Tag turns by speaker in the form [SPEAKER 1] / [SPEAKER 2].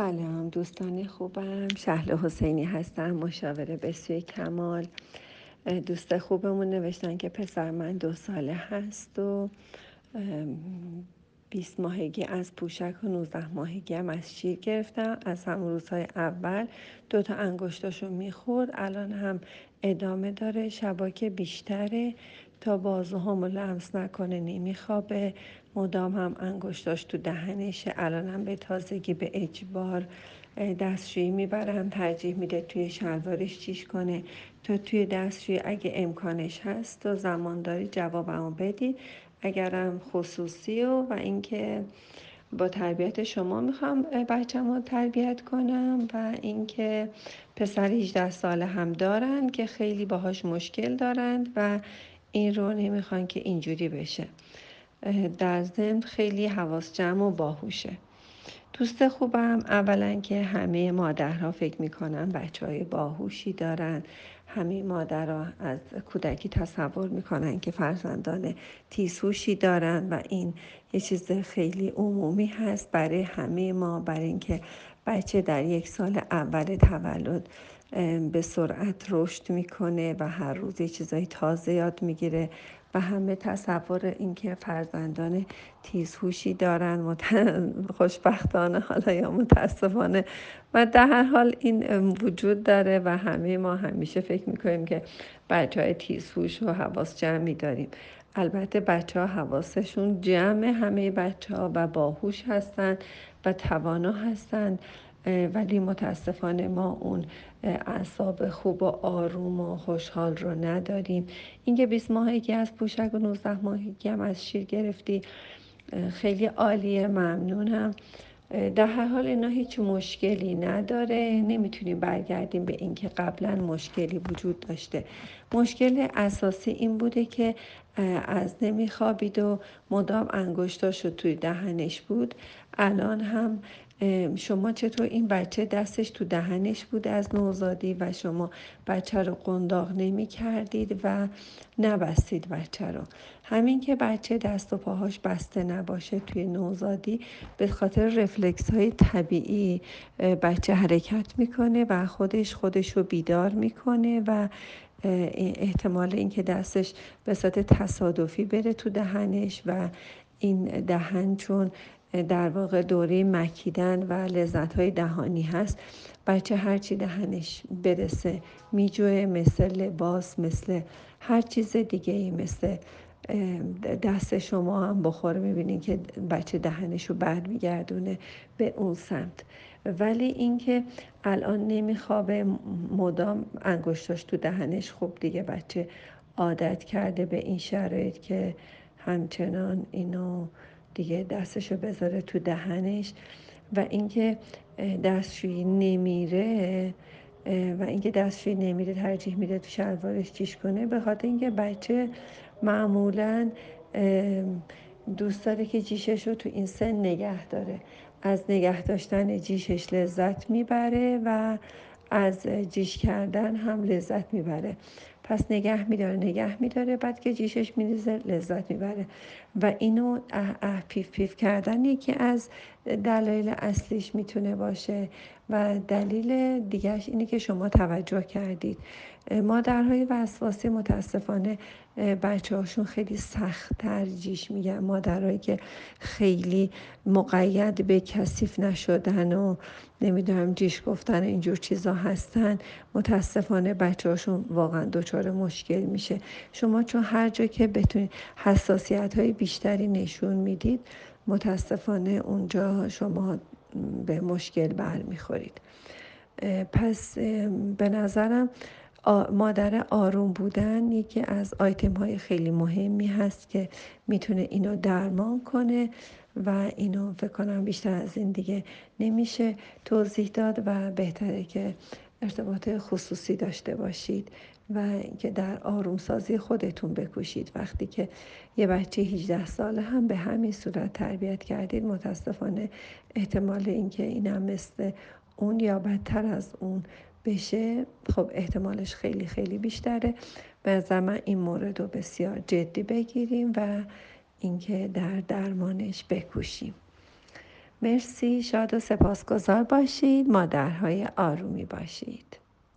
[SPEAKER 1] سلام دوستان خوبم. شهل حسینی هستم مشاوره بسوی کمال. دوست خوبمون نوشتن که پسر من دو ساله هست و 20 ماهگی از پوشک و 19 ماهگی هم از شیر گرفتم از همون روزهای اول دو تا انگشتاشو می‌خورد. الان هم ادامه داره. شبا که بیشتره. تا بازوهامو لمس نکنه نمیخوابه. مدام هم انگشتاش تو دهنشه. الان هم به تازگی به اجبار دستشویی می‌برم ترجیح میده توی شلوارش چیش کنه. تا توی دستشویی اگه امکانش هست تا زمان داری جوابمو بدید اگرم خصوصی و و اینکه با تربیت شما می‌خوام بچم رو تربیت کنم و اینکه پسر 18 ساله هم دارن که خیلی باهاش مشکل دارند و این رو نمی‌خوان که اینجوری بشه. در ضمن خیلی حواس جمع و باهوشه. دوست خوبم اولا که همه مادرها فکر می‌کنن بچه های باهوشی دارن. همه مادرها از کودکی تصور می‌کنن که فرزندان تیزهوشی دارن و این یه چیز خیلی عمومی هست برای همه ما برای اینکه بچه در یک سال اول تولد به سرعت رشد می‌کنه و هر روز یه چیزای تازه یاد می‌گیره. و همه تصور اینکه فرزندان تیزهوشی دارن خوشبختانه حالا یا متاسفانه. و در هر حال این وجود داره و همه ما همیشه فکر می‌کنیم که بچه های تیزهوش و حواس جمعی داریم. البته بچه ها حواسشون جمع همه بچه ها و باهوش هستند و توانا هستند ولی متاسفانه ما اون اعصاب خوب و آروم و خوشحال رو نداریم. اینکه 20 ماهگی از پوشک و 19 ماهگی هم از شیر گرفتی خیلی عالیه ممنونم. در هر حال اینا هیچ مشکلی نداره. نمی‌تونیم برگردیم به اینکه قبلا مشکلی وجود داشته. مشکل اساسی این بوده که از نمیخوابید و مدام انگشتاشو توی دهنش بود. الان هم شما چطور این بچه دستش تو دهنش بود از نوزادی و شما بچه رو قنداق نمی کردید و نبستید بچه رو؟ همین که بچه دست و پاهاش بسته نباشه توی نوزادی به خاطر رفلکس های طبیعی بچه حرکت می‌کنه و خودش خودش رو بیدار می‌کنه و احتمال اینکه دستش به صورت تصادفی بره تو دهنش و این دهن چون در واقع دوره مکیدن و لذت های دهانی هست بچه هرچی دهنش برسه میجوه مثل لباس مثل هر چیز دیگه ای مثل دست شما هم بخوره می‌بینین که بچه دهنش رو برمیگردونه به اون سمت. ولی اینکه الان نمیخوابه مدام انگشتاش تو دهنش خوب دیگه بچه عادت کرده به این شرایط که همچنان اینو دیگه دستشو بذاره تو دهنش و اینکه دستشویی نمیره و اینکه دستشویی نمیره ترجیح میده تو شلوارش چیش کنه. به خاطر اینکه بچه معمولا دوست داره که جیشش رو تو این سن نگه داره. از نگه داشتن جیشش لذت می‌بره و از جیش کردن هم لذت می‌بره. پس نگه میداره نگه میداره. بعد که جیشش میریزه لذت می‌بره. و اینو اه پیف پیف کردن یکی از دلایل اصلیش می‌تونه باشه. و دلیل دیگرش اینه که شما توجه کردید. مادرهای وسواسی متاسفانه بچه هاشون خیلی سخت ترجیش میگن. مادرهایی که خیلی مقید به کثیف نشدن و نمی‌دونم جیش گفتن اینجور چیزا هستن متاسفانه بچه هاشون واقعا دچار مشکل میشه. شما چون هر جا که بتونید حساسیت های بیشتری نشون می‌دید متاسفانه اونجا شما به مشکل برمیخورید. پس به نظرم مادر آروم بودن یکی از آیتم های خیلی مهمی هست که می‌تونه اینو درمان کنه و اینو فکر کنم بیشتر از این دیگه نمیشه توضیح داد و بهتره که ارتباط خصوصی داشته باشید. و اینکه در آرومسازی خودتون بکوشید. وقتی که یه بچه 18 ساله هم به همین صورت تربیت کردید متاسفانه احتمال اینکه اینم مثل اون یا بدتر از اون بشه خب احتمالش خیلی خیلی بیشتره به من این مورد رو بسیار جدی بگیریم و اینکه در درمانش بکوشیم. مرسی. شاد و سپاسگزار باشید. مادرهای آرومی باشید.